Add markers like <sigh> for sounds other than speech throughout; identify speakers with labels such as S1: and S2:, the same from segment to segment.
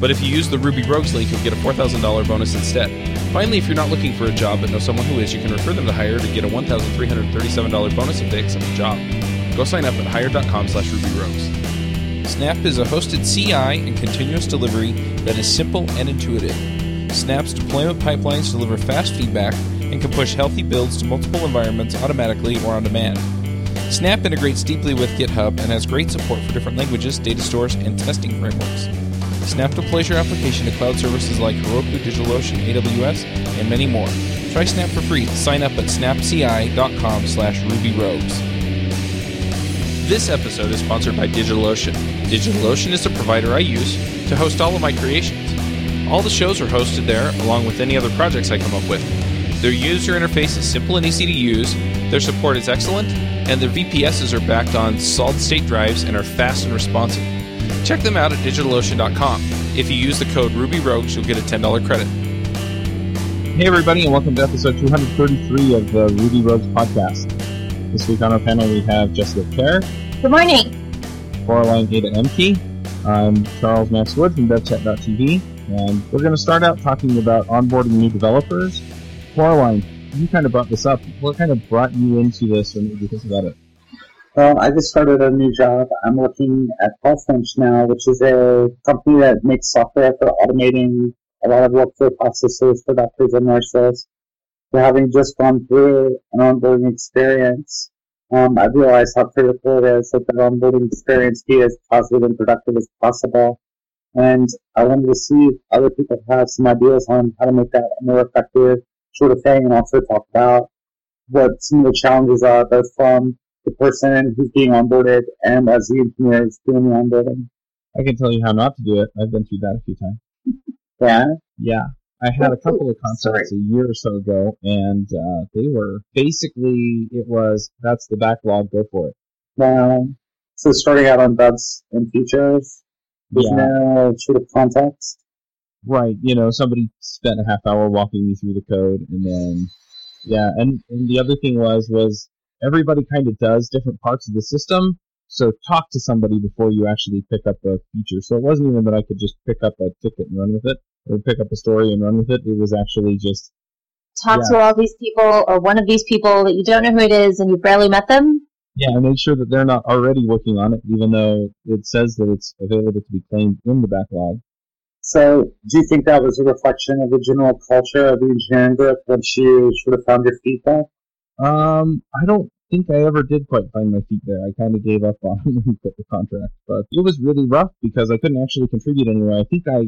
S1: But if you use the Ruby Rogues link, you'll get a $4,000 bonus instead. Finally, if you're not looking for a job but know someone who is, you can refer them to Hired to get a $1,337 bonus if they accept a job. Go sign up at hired.com slash rubyrogues. Snap is a hosted CI and continuous delivery that is simple and intuitive. Snap's deployment pipelines deliver fast feedback and can push healthy builds to multiple environments automatically or on demand. Snap integrates deeply with GitHub and has great support for different languages, data stores, and testing frameworks. Snap deploys your application to cloud services like Heroku, DigitalOcean, AWS, and many more. Try Snap for free. Sign up at snapci.com slash rubyrogues. This episode is sponsored by DigitalOcean. DigitalOcean is the provider I use to host all of my creations. All the shows are hosted there, along with any other projects I come up with. Their user interface is simple and easy to use, their support is excellent, and their VPSs are backed on solid state drives and are fast and responsive. Check them out at digitalocean.com. If you use the code RubyRogues, you'll get a $10 credit.
S2: Hey, everybody, and welcome to episode 233 of the Ruby Rogues podcast. This week on our panel, we have Jessica Kerr.
S3: Good morning.
S2: Coraline Ada Ehmke. I'm Charles Max Wood from DevChat.tv, and we're going to start out talking about onboarding new developers. Coraline, you kind of brought this up. What kind of brought you into this, and what did you think about it?
S4: Well, I just started a new job. I'm working at Pulsefinch now, which is a company that makes software for automating a lot of workflow processes for doctors and nurses. So having just gone through an onboarding experience, um, I realized how critical it is that the onboarding experience be as positive and productive as possible. And I wanted to see if other people have some ideas on how to make that a more effective sort of thing and also talk about what some of the challenges are both from the person who's being onboarded and as the engineer is doing the onboarding.
S2: I can tell you how not to do it. I've been through that a few times.
S4: Yeah.
S2: Yeah. I had a couple of concepts a year or so ago, and uh, they were basically it was that's the backlog, go for it.
S4: Um, so starting out on bugs and features, there's
S2: Yeah.
S4: no sort of context.
S2: Right. You know, somebody spent a half hour walking me through the code, and then yeah, and, and the other thing was was everybody kind of does different parts of the system. So talk to somebody before you actually pick up a feature. So it wasn't even that I could just pick up a ticket and run with it, or pick up a story and run with it. It was actually just
S3: Talk
S2: Yeah.
S3: to all these people or one of these people that you don't know who it is and you've barely met them.
S2: yeah, and make sure that they're not already working on it, even though it says that it's available to be claimed in the backlog.
S4: So do you think that was a reflection of the general culture of the engineering group once you sort of found your feet there?
S2: Um, I don't think I ever did quite find my feet there. I kind of gave up on <laughs> when we quit the contract, but it was really rough because I couldn't actually contribute anywhere. I think I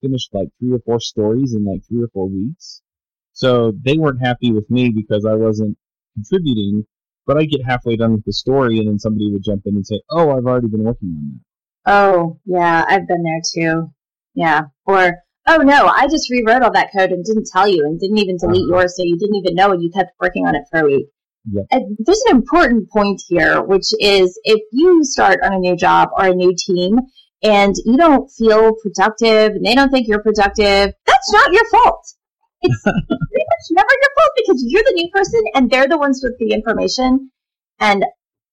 S2: finished like three or four stories in like three or four weeks. So they weren't happy with me because I wasn't contributing, but I'd get halfway done with the story and then somebody would jump in and say, oh, I've already been working on that.
S3: Oh, yeah, I've been there too. Yeah. Or, oh no, I just rewrote all that code and didn't tell you and didn't even delete
S2: Uh-huh.
S3: yours so you didn't even know and you kept working on it for a week.
S2: Yep.
S3: And there's an important point here, which is if you start on a new job or a new team and you don't feel productive and they don't think you're productive, that's not your fault. It's <laughs> pretty much never your fault because you're the new person and they're the ones with the information. And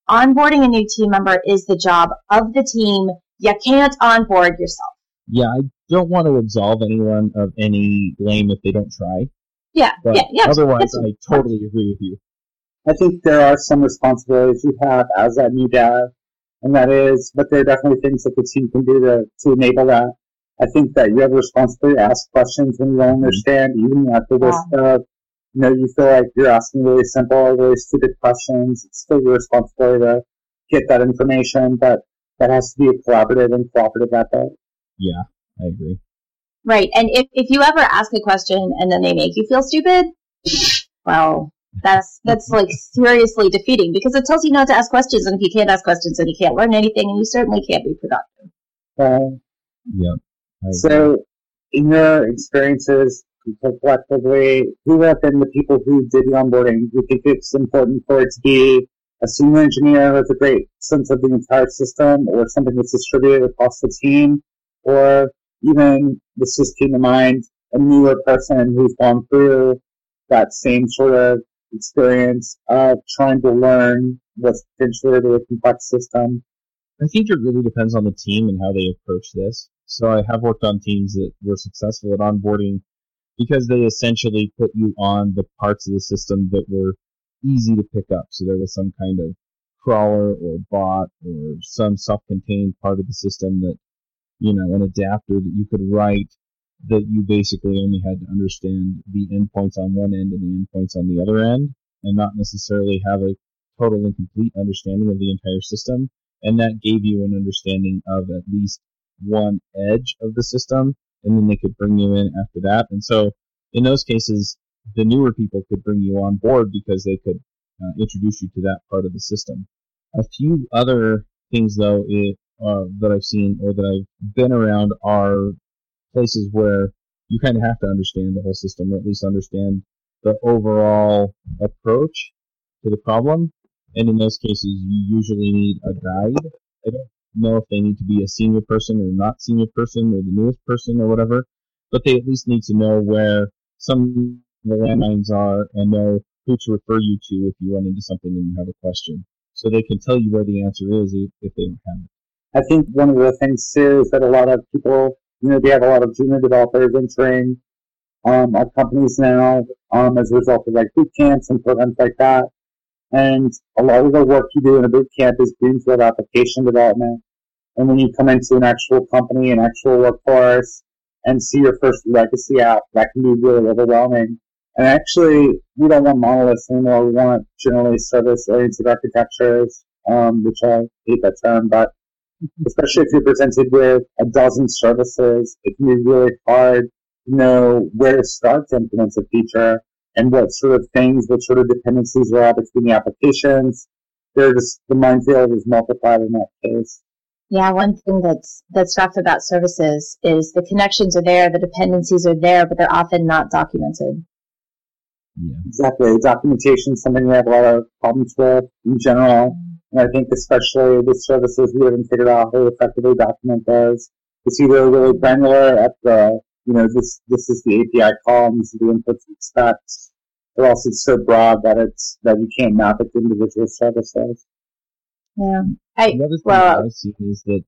S3: onboarding a new team member is the job of the team. You can't onboard yourself.
S2: Yeah, I don't want to absolve anyone of any blame if they don't try,
S3: Yeah,
S2: but
S3: yeah, yeah.
S2: otherwise I totally agree with you.
S4: I think there are some responsibilities you have as that new dad, and that is, but there are definitely things that the team can do to, to enable that. I think that you have a responsibility to ask questions when you don't mm-hmm. understand, even at the risk of, you know, you feel like you're asking really simple or really stupid questions. It's still your responsibility to get that information, but that has to be a collaborative and cooperative effort.
S2: Yeah, I agree.
S3: Right. And if, if you ever ask a question and then they make you feel stupid, well, that's that's like seriously defeating because it tells you not to ask questions, and if you can't ask questions, then you can't learn anything, and you certainly can't be productive.
S4: Uh,
S2: Yep. I agree.
S4: So, in your experiences collectively, who have been the people who did the onboarding? Do you think it's important for it to be a senior engineer with a great sense of the entire system or something that's distributed across the team? Or even, this just came to mind, a newer person who's gone through that same sort of experience of trying to learn what's potentially a really complex system.
S2: I think it really depends on the team and how they approach this. So I have worked on teams that were successful at onboarding because they essentially put you on the parts of the system that were easy to pick up. So there was some kind of crawler or bot or some self-contained part of the system that, you know, an adapter that you could write that you basically only had to understand the endpoints on one end and the endpoints on the other end and not necessarily have a total and complete understanding of the entire system. And that gave you an understanding of at least one edge of the system and then they could bring you in after that. And so in those cases, the newer people could bring you on board because they could uh, introduce you to that part of the system. A few other things though it, uh, that I've seen or that I've been around are places where you kind of have to understand the whole system, or at least understand the overall approach to the problem. And in those cases, you usually need a guide. I don't know if they need to be a senior person or not senior person or the newest person or whatever, but they at least need to know where some of the landmines are and know who to refer you to if you run into something and you have a question. So they can tell you where the answer is if they don't have it.
S4: I think one of the things too is that a lot of people you know, they have a lot of junior developers entering um, our companies now um, as a result of like boot camps and programs like that. And a lot of the work you do in a boot camp is greenfield application development. And when you come into an actual company, an actual workforce, and see your first legacy app, that can be really overwhelming. And actually, we don't want monoliths anymore. We want generally service-oriented architectures, um, which I hate that term, but especially if you're presented with a dozen services, it can be really hard to know where to start to implement a feature and what sort of things, what sort of dependencies are out between the applications. There's the minefield is multiplied in that case.
S3: Yeah, one thing that's that's rough about services is the connections are there, the dependencies are there, but they're often not documented.
S4: Yeah. Exactly. Documentation is something we have a lot of problems with in general. And I think especially with services, we haven't figured out how to effectively document those. It's either really granular at the, you know, this, this is the API call and this is the inputs it expects, or else it's so broad that it's, that you can't map it to individual services.
S3: Yeah. I,
S2: the other thing
S3: well,
S2: I've seen is that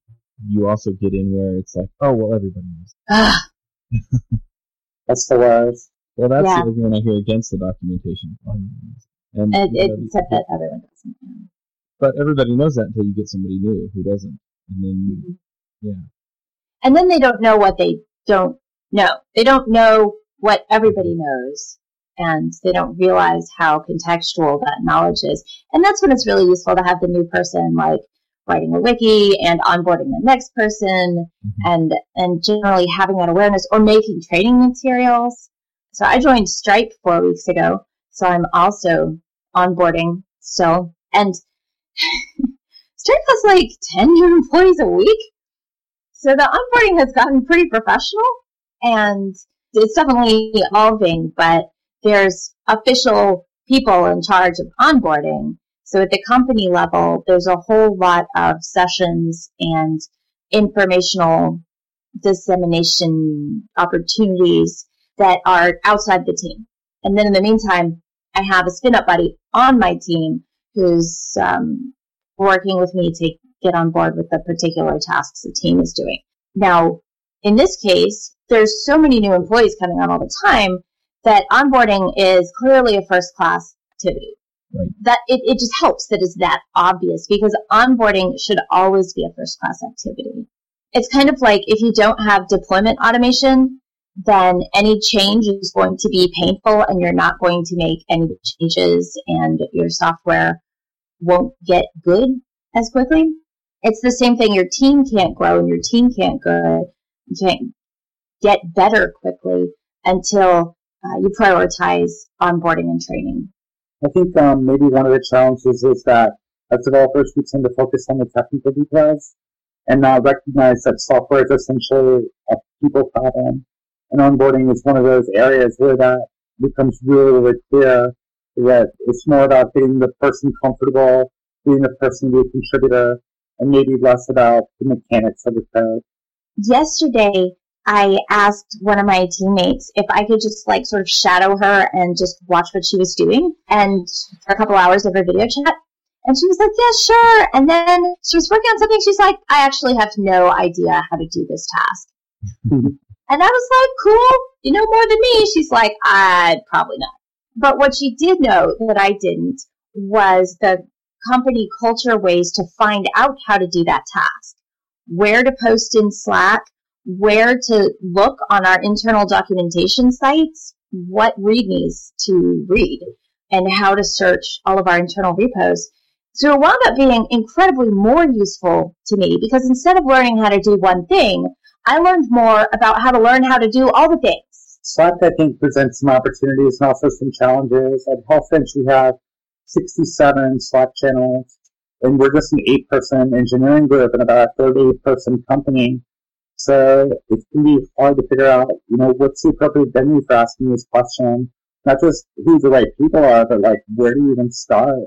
S2: you also get in where it's like, oh, well, everybody knows. <laughs>
S4: That's the worst.
S2: Well, that's
S3: Yeah.
S2: the argument I hear against the documentation. And,
S3: it,
S2: you know,
S3: except that everyone doesn't.
S2: But everybody knows that until you get somebody new who doesn't. And then, yeah.
S3: And then they don't know what they don't know. They don't know what everybody knows. And they don't realize how contextual that knowledge is. And that's when it's really useful to have the new person like writing a wiki and onboarding the next person
S2: Mhm.
S3: and and generally having that awareness or making training materials. So I joined Stripe four weeks ago. So I'm also onboarding still. And <laughs> Stripe has like 10 new employees a week. So the onboarding has gotten pretty professional and it's definitely evolving, but there's official people in charge of onboarding. So at the company level, there's a whole lot of sessions and informational dissemination opportunities that are outside the team. And then in the meantime, I have a spin up buddy on my team who's um, working with me to get on board with the particular tasks the team is doing. Now, in this case, there's so many new employees coming on all the time that onboarding is clearly a first class activity.
S2: Right.
S3: That it, it just helps that it's that obvious because onboarding should always be a first class activity. It's kind of like if you don't have deployment automation, then any change is going to be painful and you're not going to make any changes and your software won't get good as quickly. It's the same thing. Your team can't grow and your team can't grow. You can't get better quickly until uh, you prioritize onboarding and training.
S4: I think um, maybe one of the challenges is that as developers, we tend to focus on the technical details and not recognize that software is essentially a people problem. And onboarding is one of those areas where that becomes really, really clear that it's more about getting the person comfortable, being the person to be a contributor, and maybe less about the mechanics of the code.
S3: Yesterday, I asked one of my teammates if I could just like sort of shadow her and just watch what she was doing and for a couple hours of her video chat. And she was like, yeah, sure. And then she was working on something. She's like, I actually have no idea how to do this task. <laughs> and I was like, cool. You know more than me. She's like, I'd probably not. But what she did know that I didn't was the company culture ways to find out how to do that task, where to post in Slack, where to look on our internal documentation sites, what readmes to read, and how to search all of our internal repos. So it wound up being incredibly more useful to me because instead of learning how to do one thing, I learned more about how to learn how to do all the things.
S4: Slack, I think, presents some opportunities and also some challenges. At HealthFinch, we have 67 Slack channels, and we're just an eight-person engineering group and about a 38-person company. So it can be hard to figure out, you know, what's the appropriate venue for asking this question. Not just who the right people are, but like where do you even start?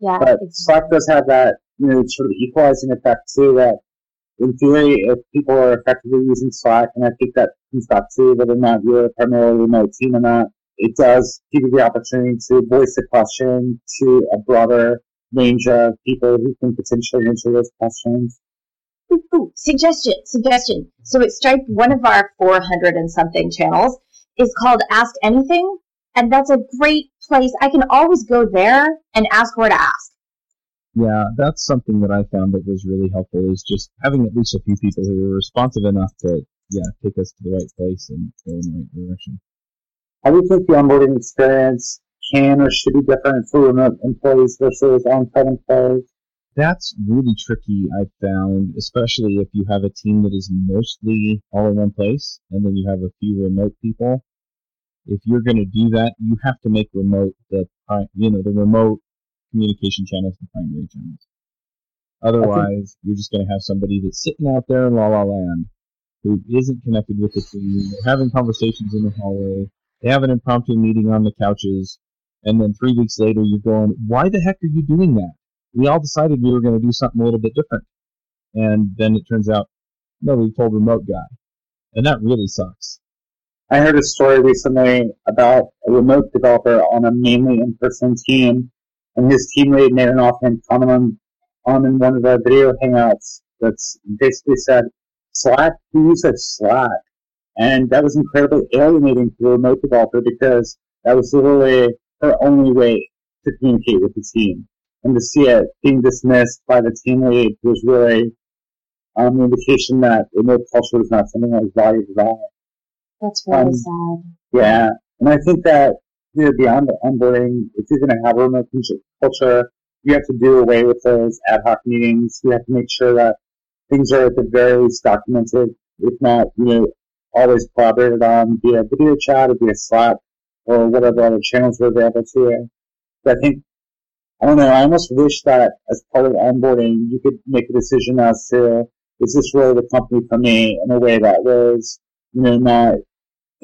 S3: Yeah.
S4: But exactly. Slack does have that, you know, sort of equalizing effect too that in theory, if people are effectively using Slack, and I think that comes back to whether or not you're primarily remote team or not, it does give you the opportunity to voice a question to a broader range of people who can potentially answer those questions.
S3: Ooh, ooh, suggestion, suggestion. So at Stripe, one of our 400 and something channels is called Ask Anything. And that's a great place. I can always go there and ask where to ask.
S2: Yeah, that's something that I found that was really helpful is just having at least a few people who were responsive enough to, yeah, take us to the right place and go in the right direction.
S4: How do you think the onboarding experience can or should be different for remote employees versus on-site employees?
S2: that's really tricky, I've found, especially if you have a team that is mostly all in one place and then you have a few remote people. If you're going to do that, you have to make remote the, you know, the remote communication channels the primary channels. Otherwise, you're just going to have somebody that's sitting out there in La La Land who isn't connected with the team. They're having conversations in the hallway. They have an impromptu meeting on the couches. And then three weeks later, you're going, why the heck are you doing that? we all decided we were going to do something a little bit different. And then it turns out nobody told remote guy. And that really sucks.
S4: I heard a story recently about a remote developer on a mainly in-person team, and his team lead made an offhand comment on, on in one of the video hangouts that's basically said, Slack, who uses Slack? And that was incredibly alienating to the remote developer because that was literally her only way to communicate with the team and to see it being dismissed by the team lead was really um, an indication that remote culture was not something that was valued at all.
S3: That's really um, sad.
S4: Yeah, and I think that you know, beyond the onboarding, if you're going to have a remote culture, you have to do away with those ad hoc meetings. You have to make sure that things are at the very least documented, if not, you know, always collaborated on via video chat or via Slack or whatever other channels are available to you. But I think I don't know. I almost wish that as part of onboarding, you could make a decision as to is this really the company for me in a way that was, you know, not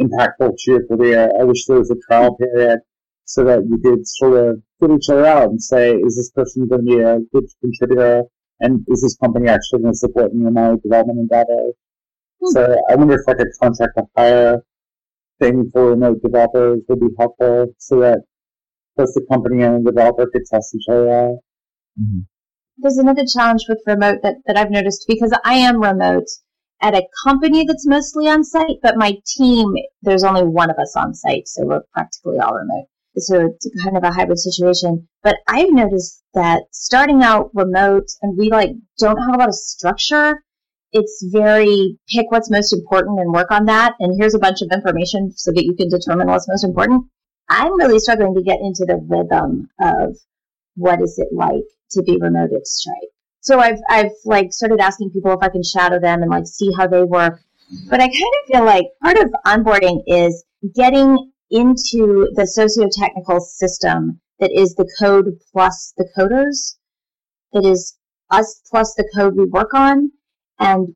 S4: impactful to your career. I wish there was a trial period so that you could sort of get each other out and say, is this person going to be a good contributor? And is this company actually going to support me in my development endeavor? Hmm. So I wonder if like a contract to hire thing for remote developers would be helpful so that both the company and the developer could test each other out.
S3: Mm-hmm. There's another challenge with remote that, that I've noticed because I am remote at a company that's mostly on site, but my team, there's only one of us on site, so we're practically all remote. So it's kind of a hybrid situation. But I've noticed that starting out remote and we like don't have a lot of structure. It's very pick what's most important and work on that. And here's a bunch of information so that you can determine what's most important. I'm really struggling to get into the rhythm of what is it like to be remote at Stripe. So I've I've like started asking people if I can shadow them and like see how they work. But I kind of feel like part of onboarding is getting into the socio-technical system that is the code plus the coders. That is us plus the code we work on and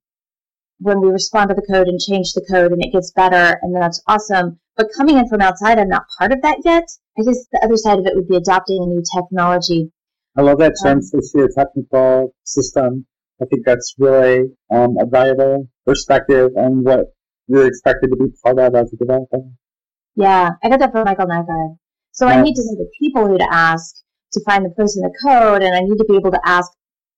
S3: when we respond to the code and change the code and it gets better and that's awesome. But coming in from outside, I'm not part of that yet. I guess the other side of it would be adopting a new technology.
S4: I love that term for technical system. I think that's really um, a valuable perspective on what you're expected to be part of as a developer.
S3: Yeah, I got that from Michael Nygard. So I need to know the people who to ask to find the person the code, and I need to be able to ask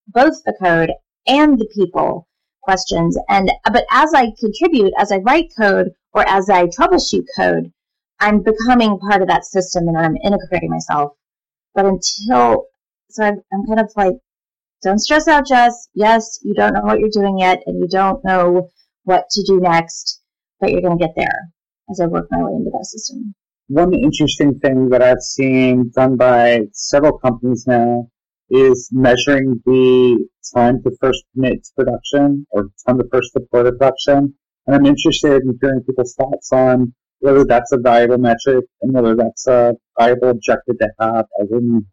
S3: both the code and the people questions. And but as I contribute, as I write code or as I troubleshoot code, I'm becoming part of that system and I'm integrating myself. But until so, I'm, I'm kind of like, don't stress out, Jess. Yes, you don't know what you're doing yet, and you don't know what to do next, but you're going to get there as I work my way into that system.
S4: One interesting thing that I've seen done by several companies now is measuring the time to first commit to production or time to first deploy to production. And I'm interested in hearing people's thoughts on whether that's a valuable metric and whether that's a valuable objective to have as a new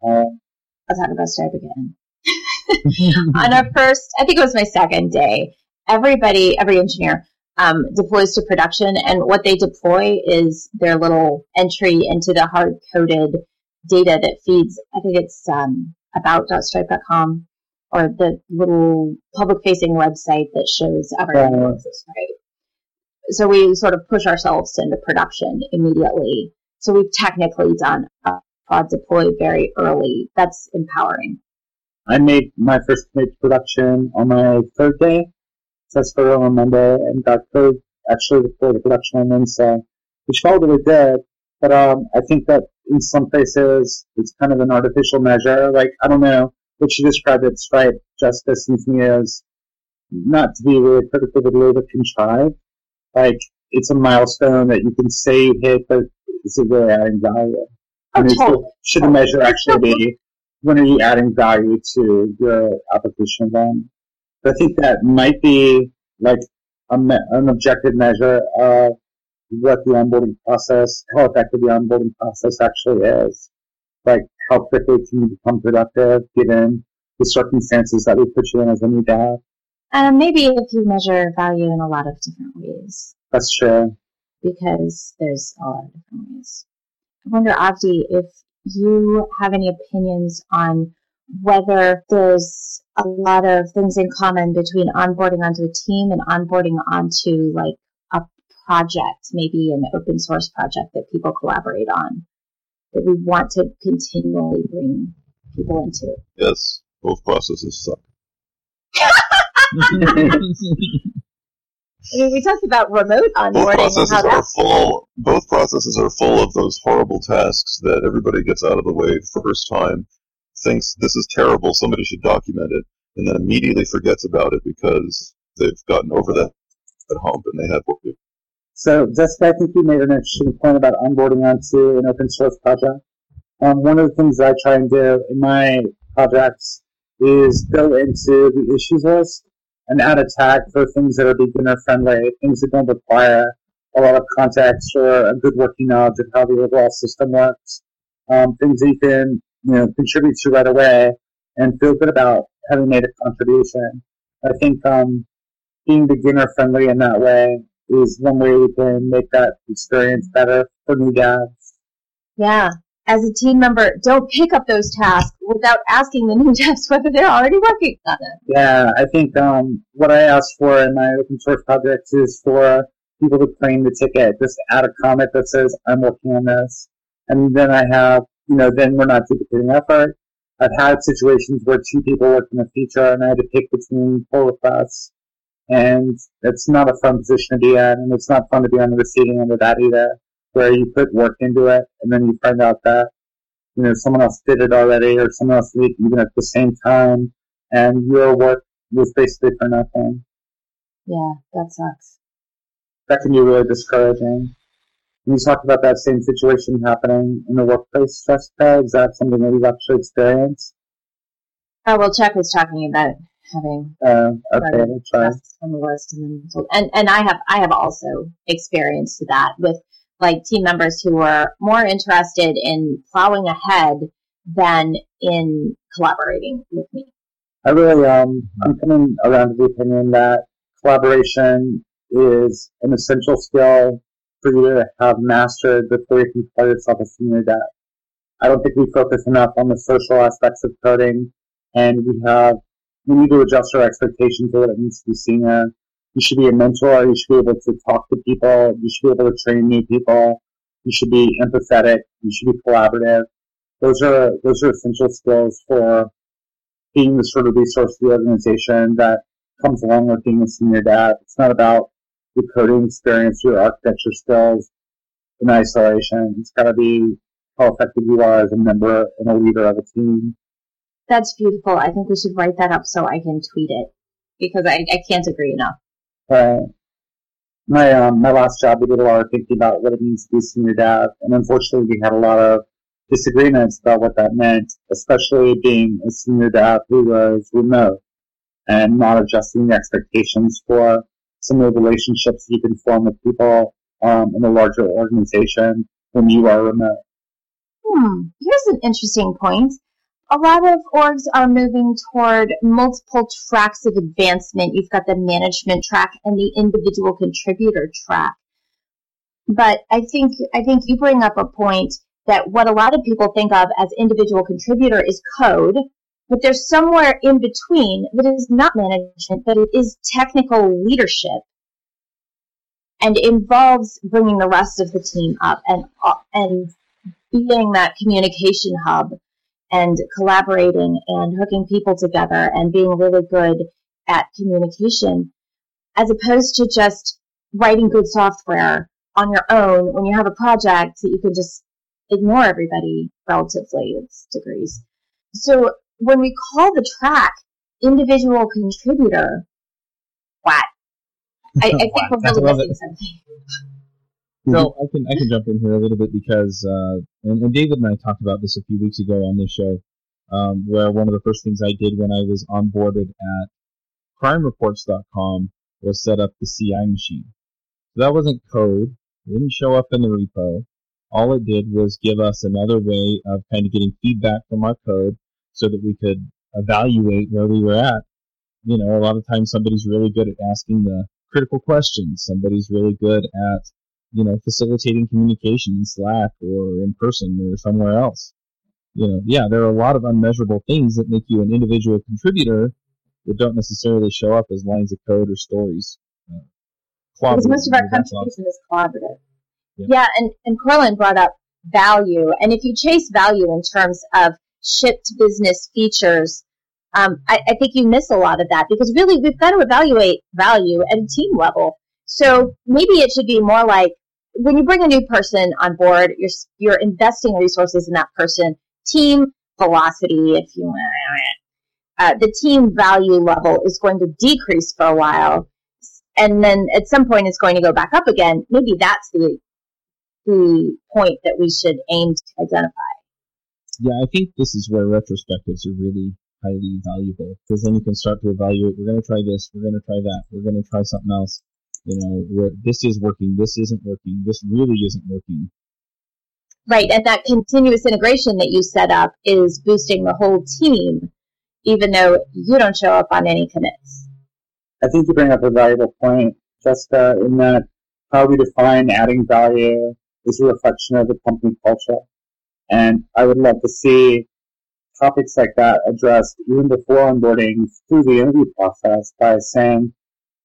S4: hire.
S3: I'll talk about Stripe again. <laughs> On our first, I think it was my second day, everybody, every engineer um, deploys to production, and what they deploy is their little entry into the hard coded data that feeds. I think it's um, about.stripe.com or the little public facing website that shows everything works Stripe. So we sort of push ourselves into production immediately. So we've technically done a prod deploy very early. That's empowering.
S4: I made my first commit production on my third day for on Monday and got code actually before the production on Wednesday, which felt really good. But um, I think that in some places it's kind of an artificial measure. Like I don't know what you described at Stripe justice to me as not to be really critical, but a little bit contrived. Like it's a milestone that you can say hit, but is it really adding value?
S3: Oh, totally.
S4: Should the measure actually be when are you adding value to your application environment? I think that might be like a an objective measure of what the onboarding process, how effective the onboarding process actually is. Like how quickly can you become productive given the circumstances that we put you in as a new dev.
S3: Um, maybe if you measure value in a lot of different ways.
S4: That's true.
S3: Because there's a lot of different ways. I wonder, Avdi, if you have any opinions on whether there's a lot of things in common between onboarding onto a team and onboarding onto like a project, maybe an open source project that people collaborate on that we want to continually bring people into.
S5: Yes, both processes suck. <laughs> <laughs>
S3: I mean, we talked about remote onboarding.
S5: Both processes
S3: and how
S5: are full. Both processes are full of those horrible tasks that everybody gets out of the way the first time, thinks this is terrible, somebody should document it, and then immediately forgets about it because they've gotten over that hump and they have what they
S4: So, Jessica, I think you made an interesting point about onboarding onto an open source project. Um, one of the things that I try and do in my projects is go into the issues list and add a tag for things that are beginner friendly, things that don't require a lot of context or a good working knowledge of how the overall system works. Um, things that you can, you know, contribute to right away and feel good about having made a contribution. I think um, being beginner friendly in that way is one way we can make that experience better for new devs.
S3: Yeah. As a team member, don't pick up those tasks without asking the new <laughs> devs whether they're already working on it.
S4: Yeah, I think um, what I ask for in my open source projects is for people to claim the ticket. Just add a comment that says, I'm working on this. And then I have, you know, then we're not duplicating effort. I've had situations where two people worked on a feature and I had to pick between pull requests. And it's not a fun position to be in, and it's not fun to be on the receiving end of that either, where you put work into it and then you find out that, you know, someone else did it already or someone else did it even at the same time and your work was basically for nothing.
S3: Yeah, that sucks.
S4: That can be really discouraging. You talk about that same situation happening in the workplace, Jessica, is that something that you've actually experienced?
S3: Oh, well, Chuck was talking about having
S4: Uh, okay,
S3: Right.
S4: that's fine.
S3: tasks on the list and then and and I have I have also experienced that with like team members who were more interested in plowing ahead than in collaborating with me.
S4: I really, um, I'm coming around to the opinion that collaboration is an essential skill for you to have mastered before you can call yourself a senior dev. I don't think we focus enough on the social aspects of coding, and we have we need to adjust our expectations of what it means to be senior. You should be a mentor. You should be able to talk to people. You should be able to train new people. You should be empathetic. You should be collaborative. Those are those are essential skills for being the sort of resource of the organization that comes along with being a senior dev. It's not about your coding experience, your architecture skills in isolation. It's got to be how effective you are as a member and a leader of a team.
S3: That's beautiful. I think we should write that up so I can tweet it because I, I can't agree enough.
S4: My um, my last job, we did a lot of thinking about what it means to be a senior dev, and unfortunately, we had a lot of disagreements about what that meant, especially being a senior dev who was remote and not adjusting the expectations for some of the relationships you can form with people um, in a larger organization when you are remote.
S3: Hmm. Here's an interesting point. A lot of orgs are moving toward multiple tracks of advancement. You've got the management track and the individual contributor track. But I think I think you bring up a point that what a lot of people think of as individual contributor is code, but there's somewhere in between that is not management, but it is technical leadership and involves bringing the rest of the team up and, and being that communication hub and collaborating and hooking people together and being really good at communication as opposed to just writing good software on your own when you have a project that you can just ignore everybody relatively it's degrees. So when we call the track individual contributor, what? I, I think <laughs> we're really missing something.
S2: So I can I can jump in here a little bit because uh, and, and, David and I talked about this a few weeks ago on this show, um, where one of the first things I did when I was onboarded at CrimeReports.com was set up the CI machine. So that wasn't code; it didn't show up in the repo. All it did was give us another way of kind of getting feedback from our code, so that we could evaluate where we were at. You know, a lot of times somebody's really good at asking the critical questions. Somebody's really good at you know, facilitating communication in Slack or in person or somewhere else. You know, yeah, there are a lot of unmeasurable things that make you an individual contributor that don't necessarily show up as lines of code or stories. Uh,
S3: because most of our contribution is collaborative. Yeah. yeah, and, and Coraline brought up value. And if you chase value in terms of shipped business features, um, I, I think you miss a lot of that because really we've got to evaluate value at a team level. So maybe it should be more like when you bring a new person on board, you're you're investing resources in that person. Team velocity, if you want, uh, the team value level is going to decrease for a while, and then at some point it's going to go back up again. Maybe that's the the point that we should aim to identify.
S2: Yeah, I think this is where retrospectives are really highly valuable because then you can start to evaluate. We're going to try this. We're going to try that. We're going to try something else you know, this is working, this isn't working, this really isn't working.
S3: Right, and that continuous integration that you set up is boosting the whole team, even though you don't show up on any commits.
S4: I think you bring up a valuable point, Jessica, in that how we define adding value is a reflection of the company culture. And I would love to see topics like that addressed even before onboarding through the interview process by saying,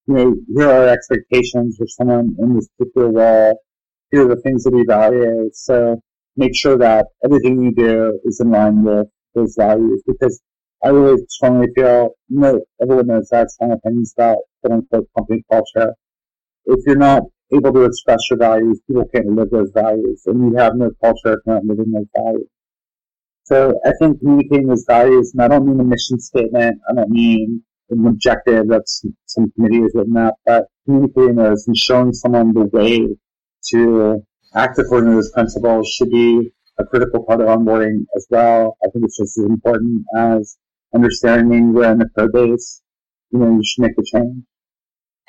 S4: you know, here are our expectations for someone in this particular role. Here are the things that we value. So make sure that everything you do is in line with those values because I really strongly feel, you know, everyone knows that strong opinions about quote unquote company culture. If you're not able to express your values, people can't live those values and you have no culture if you're not living those values. So I think communicating those values, and I don't mean a mission statement, I don't mean an objective that some committee has written up, but communicating those and showing someone the way to act according to those principles should be a critical part of onboarding as well. I think it's just as important as understanding where in the code base, you know, you should make the change.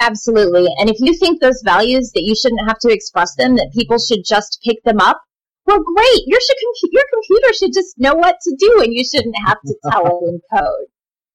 S3: Absolutely. And if you think those values that you shouldn't have to express them, that people should just pick them up, well, great. Your, should, your computer should just know what to do and you shouldn't have to tell it in code.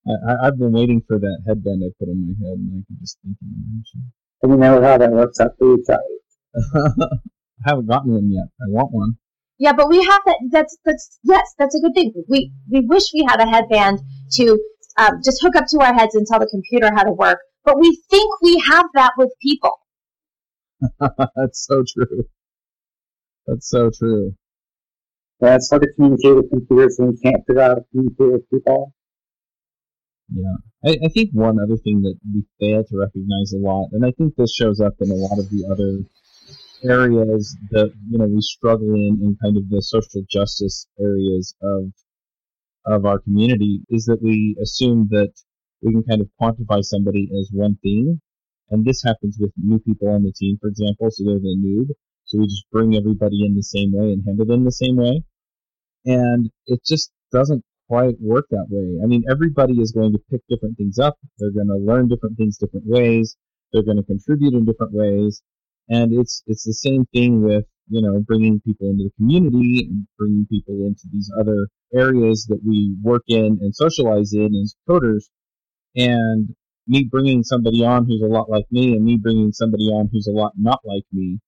S2: I, I've been waiting for that headband I put on my head, and I can just think of it.
S4: And we know how that works out for you, Charlie. <laughs>
S2: I haven't gotten one yet. I want one.
S3: Yeah, but we have that. That's that's yes, that's a good thing. We we wish we had a headband to um, just hook up to our heads and tell the computer how to work. But we think we have that with people. <laughs>
S2: That's so true. That's so true.
S4: Yeah, it's hard to communicate with computers when you can't figure out how to communicate with people.
S2: Yeah. I, I think one other thing that we fail to recognize a lot, and I think this shows up in a lot of the other areas that you know we struggle in in kind of the social justice areas of of our community is that we assume that we can kind of quantify somebody as one thing. And this happens with new people on the team for example so they're the noob. So we just bring everybody in the same way and handle them the same way. And it just doesn't quite work that way i mean everybody is going to pick different things up they're going to learn different things different ways they're going to contribute in different ways and it's it's the same thing with you know bringing people into the community and bringing people into these other areas that we work in and socialize in as coders. And me bringing somebody on who's a lot like me, and me bringing somebody on who's a lot not like me,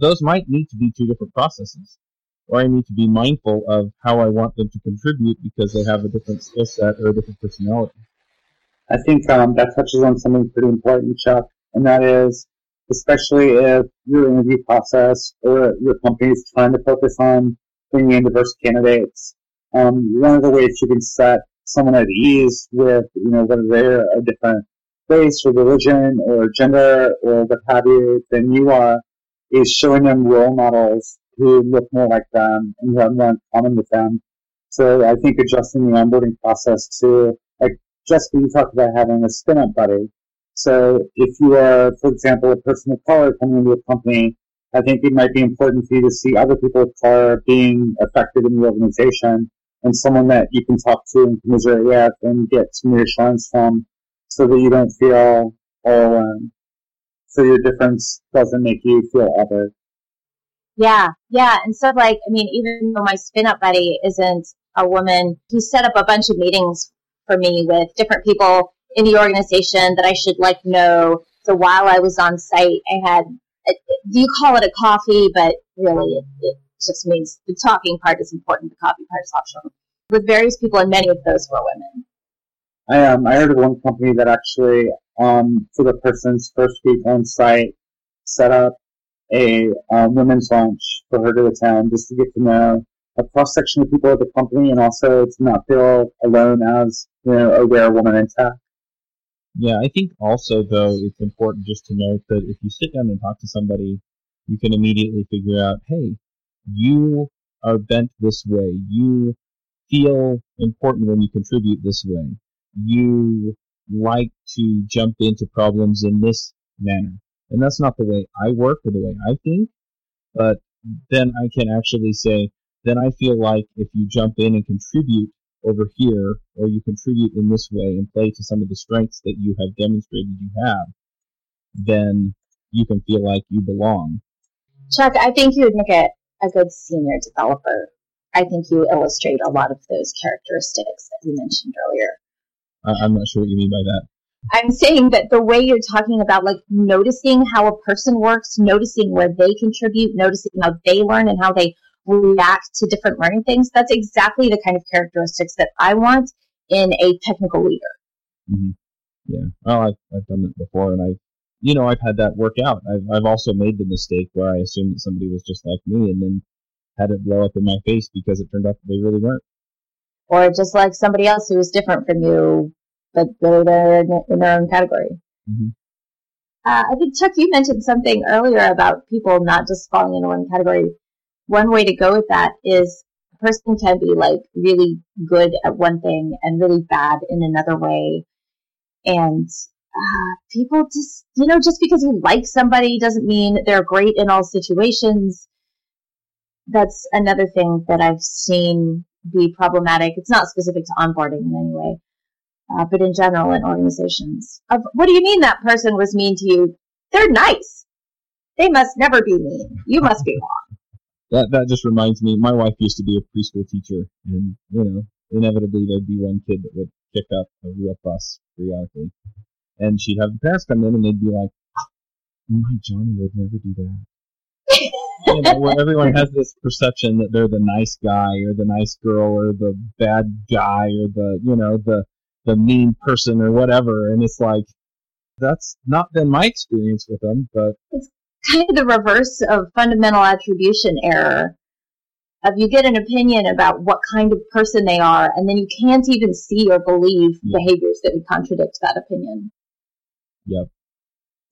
S2: those might need to be two different processes. Or I need to be mindful of how I want them to contribute because they have a different skill set or a different personality.
S4: I think um, that touches on something pretty important, Chuck, and that is especially if your interview process or your company is trying to focus on bringing in diverse candidates. Um, one of the ways you can set someone at ease with, you know, whether they're a different race or religion or gender or what have you than you are, is showing them role models who look more like them and who have more in common with them. So I think adjusting the onboarding process to, like, just you talked about having a spin-up buddy, so if you are, for example, a person of color coming into a company, I think it might be important for you to see other people of color being effective in the organization and someone that you can talk to and commiserate with and get some reassurance from so that you don't feel all alone. So your difference doesn't make you feel other.
S3: Yeah, yeah. And so like, I mean, even though my spin up buddy isn't a woman, he set up a bunch of meetings for me with different people in the organization that I should like know. So while I was on site, I had, do you call it a coffee, but really it, it just means the talking part is important. The coffee part is optional. With various people, and many of those were women.
S4: I um I heard of one company that actually um for the person's first week on site set up a um, women's lunch for her to attend just to get to know a cross section of people at the company and also to not feel alone as you know a rare woman in tech.
S2: Yeah, I think also though it's important just to note that if you sit down and talk to somebody, you can immediately figure out, hey, you are bent this way. You feel important when you contribute this way. You like to jump into problems in this manner. And that's not the way I work or the way I think, but then I can actually say, then I feel like if you jump in and contribute over here, or you contribute in this way and play to some of the strengths that you have demonstrated you have, then you can feel like you belong.
S3: Chuck, I think you would make a, a good senior developer. I think you illustrate a lot of those characteristics that you mentioned earlier.
S2: I, I'm not sure what you mean by that.
S3: I'm saying that the way you're talking about like noticing how a person works, noticing where they contribute, noticing how they learn and how they react to different learning things, that's exactly the kind of characteristics that I want in a technical leader.
S2: Mm-hmm. Yeah. Well, I've, I've done that before and I, you know, I've had that work out. I've, I've also made the mistake where I assumed that somebody was just like me and then had it blow up in my face because it turned out that they really weren't.
S3: Or just like somebody else who was different from you, but they're in their own category.
S2: Mm-hmm.
S3: Uh, I think Chuck, you mentioned something earlier about people not just falling into one category one way to go with that is a person can be like really good at one thing and really bad in another way. And uh, people just, you know, just because you like somebody doesn't mean they're great in all situations. That's another thing that I've seen be problematic. It's not specific to onboarding in any way, uh, but in general in organizations. Of what do you mean that person was mean to you? They're nice. They must never be mean. You must be wrong
S2: that that just reminds me. My wife used to be a preschool teacher, and you know, inevitably there'd be one kid that would kick up a real fuss periodically. And she'd have the parents come in and they'd be like, my Johnny would never do that. <laughs> you know, where everyone has this perception that they're the nice guy or the nice girl or the bad guy or the, you know, the, the mean person or whatever. And it's like, that's not been my experience with them, but
S3: it's kind of the reverse of fundamental attribution error. Of you get an opinion about what kind of person they are, and then you can't even see or believe yeah. behaviors that would contradict that opinion.
S2: Yep.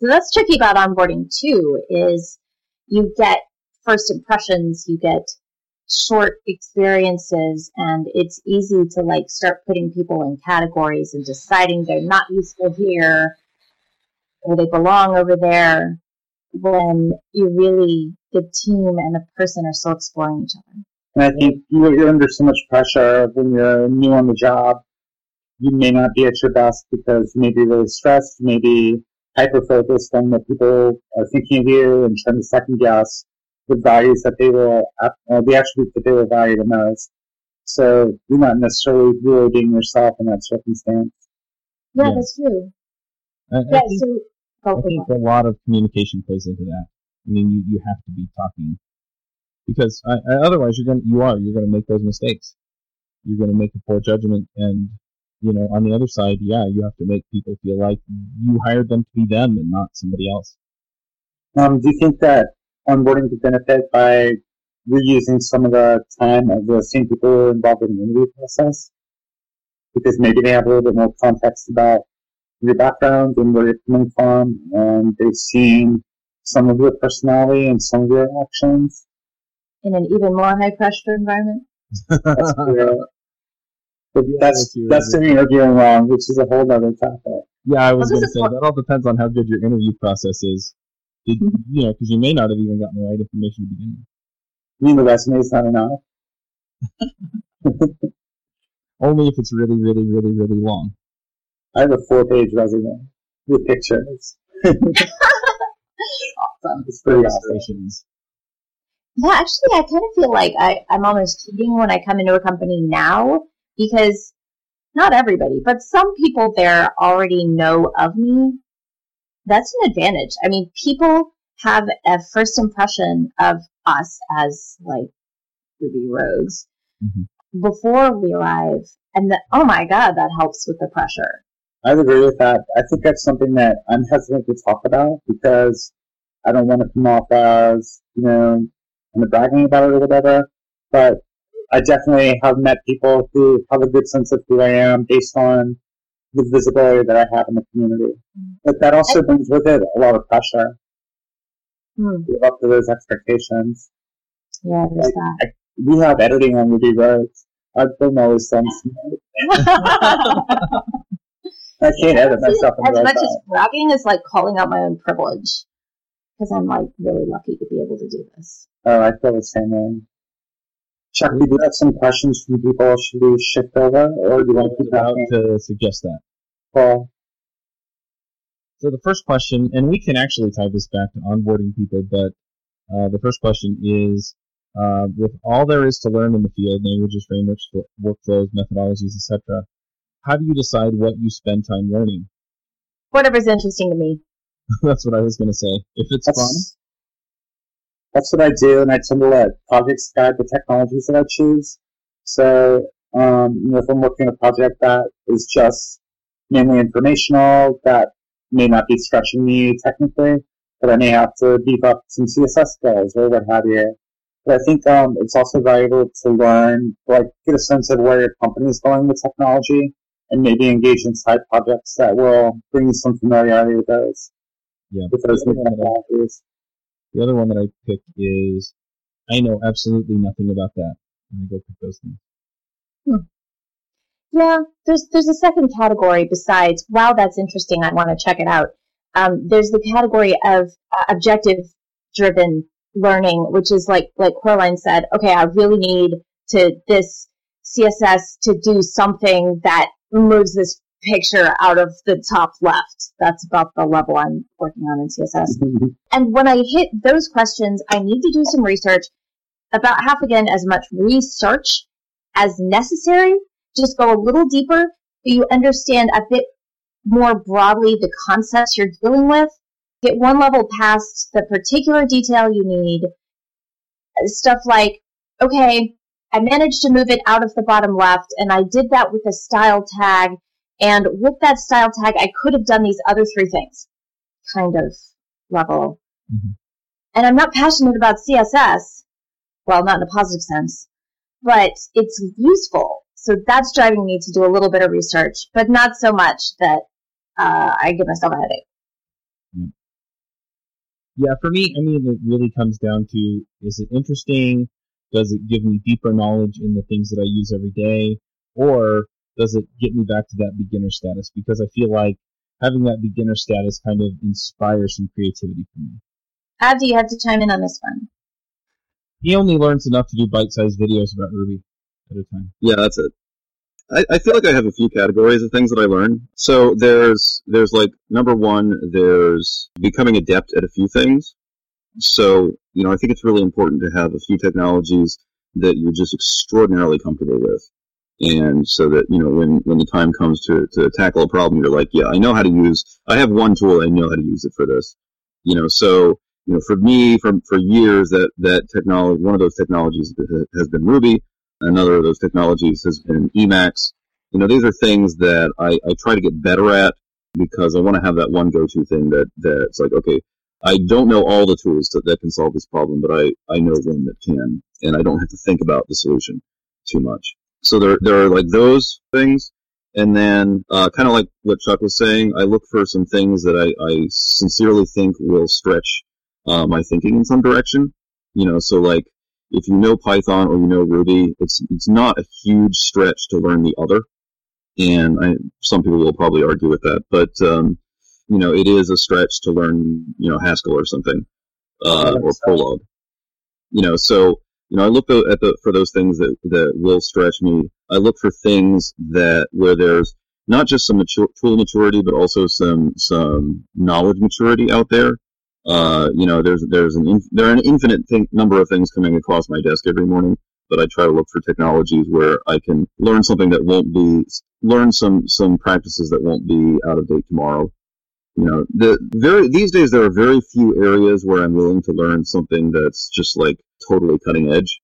S3: So that's tricky about onboarding too. Is you get first impressions, you get short experiences, and it's easy to like start putting people in categories and deciding they're not useful here or they belong over there when you really, the team and the person are still exploring each other.
S4: And I think you're under so much pressure when you're new on the job. You may not be at your best because maybe really stressed, maybe hyper focused on what people are thinking of you and trying to second guess the values that they will, uh, the attributes that they will value the most. So you're not necessarily really being yourself in that circumstance.
S3: Yeah, yeah. that's true.
S2: I, I yeah, think, so I think a lot of communication plays into that. I mean, you, you have to be talking because I, I, otherwise you're going to, you are, you're going to make those mistakes. You're going to make a poor judgment and, you know, on the other side, yeah, you have to make people feel like you hired them to be them and not somebody else.
S4: Um, do you think that onboarding could benefit by reusing some of the time of the same people involved in the interview process? Because maybe they have a little bit more context about your background and where you're coming from, and they've seen some of your personality and some of your actions.
S3: In an even more high pressure environment?
S4: that's But <laughs> that's that's the interviewing wrong, which is a whole other topic.
S2: Yeah, I was going to say that all depends on how good your interview process is. Did, you know, because you may not have even gotten the right information to begin with.
S4: You mean the resume is not enough? <laughs> <laughs>
S2: Only if it's really, really, really, really long.
S4: I have a four-page resume with pictures. <laughs> awesome. It's pretty awesome.
S3: Yeah, actually, I kind of feel like I, I'm almost cheating when I come into a company now because not everybody, but some people there already know of me. That's an advantage. I mean, people have a first impression of us as like Ruby rogues mm-hmm. before we arrive. And the, oh my God, that helps with the pressure.
S4: I agree with that. I think that's something that I'm hesitant to talk about because I don't want to come off as, you know, of bragging about it or whatever. But I definitely have met people who have a good sense of who I am based on the visibility that I have in the community. Mm. But that also brings with it a lot of pressure. Hmm. Live up to those expectations.
S3: Yeah, there's like, that. I,
S4: we have editing on Ruby Rogues. I don't always sound <laughs> I can't edit myself.
S3: As much as bragging is like calling out my own privilege, because I'm like really lucky to be able to do this.
S4: Oh, I feel the same way. Chuck, we you have some questions from people. Should we shift over, or do you want to keep
S2: out to suggest that?
S4: Paul.
S2: So the first question, and we can actually tie this back to onboarding people, but uh, the first question is, uh, with all there is to learn in the field, languages, frameworks, workflows, methodologies, etc., how do you decide what you spend time learning?
S3: Whatever's interesting to me. <laughs>
S2: that's what I was going to say. If it's
S4: that's,
S2: fun.
S4: That's what I do, and I tend to let projects guide the technologies that I choose. So, um, you know, if I'm working on a project that is just mainly informational, that may not be stretching me technically, but I may have to beef up some CSS skills or what have you. But I think um, it's also valuable to learn, like, get a sense of where your company is going with technology and maybe engage in side projects that will bring you some familiarity with those.
S2: Yeah. With those new technologies. The other one that I picked is I know absolutely nothing about that, and I go pick those things.
S3: Hmm. Yeah, there's there's a second category besides. Wow, that's interesting. I want to check it out. Um, there's the category of uh, objective driven learning, which is like like Coraline said. Okay, I really need to this CSS to do something that moves this picture out of the top left. That's about the level I'm working on in CSS. Mm-hmm. And when I hit those questions, I need to do some research, about half again as much research as necessary just go a little deeper, so you understand a bit more broadly the concepts you're dealing with. Get one level past the particular detail you need. Stuff like, okay, I managed to move it out of the bottom left, and I did that with a style tag. And with that style tag, I could have done these other three things. Kind of level. Mm-hmm. And I'm not passionate about CSS. Well, not in a positive sense, but it's useful. So that's driving me to do a little bit of research, but not so much that uh, I give myself a headache.
S2: Yeah, for me, I mean, it really comes down to is it interesting? Does it give me deeper knowledge in the things that I use every day? Or does it get me back to that beginner status? Because I feel like having that beginner status kind of inspires some creativity for me.
S3: Avdi, you have to chime in on this one.
S2: He only learns enough to do bite-sized videos about Ruby at a time.
S6: Yeah, that's it. I, I feel like I have a few categories of things that I learn. So there's there's like number one, there's becoming adept at a few things. So you know, I think it's really important to have a few technologies that you're just extraordinarily comfortable with. And so that, you know, when, when the time comes to, to tackle a problem, you're like, yeah, I know how to use, I have one tool, I know how to use it for this. You know, so, you know, for me, for, for years, that, that technology, one of those technologies has been Ruby. Another of those technologies has been Emacs. You know, these are things that I, I try to get better at because I want to have that one go-to thing that, that's like, okay, I don't know all the tools that, that can solve this problem, but I, I know one that can, and I don't have to think about the solution too much. So there, there are like those things. And then, uh, kind of like what Chuck was saying, I look for some things that I, I sincerely think will stretch, uh, my thinking in some direction. You know, so like, if you know Python or you know Ruby, it's, it's not a huge stretch to learn the other. And I, some people will probably argue with that, but, um, you know, it is a stretch to learn, you know, Haskell or something, uh, or Prolog. You know, so, you know, I look at the, for those things that, that will stretch me. I look for things that, where there's not just some mature, tool maturity, but also some, some knowledge maturity out there. Uh, you know, there's, there's an, there are an infinite thing, number of things coming across my desk every morning, but I try to look for technologies where I can learn something that won't be, learn some, some practices that won't be out of date tomorrow you know, the very these days there are very few areas where I'm willing to learn something that's just like totally cutting edge,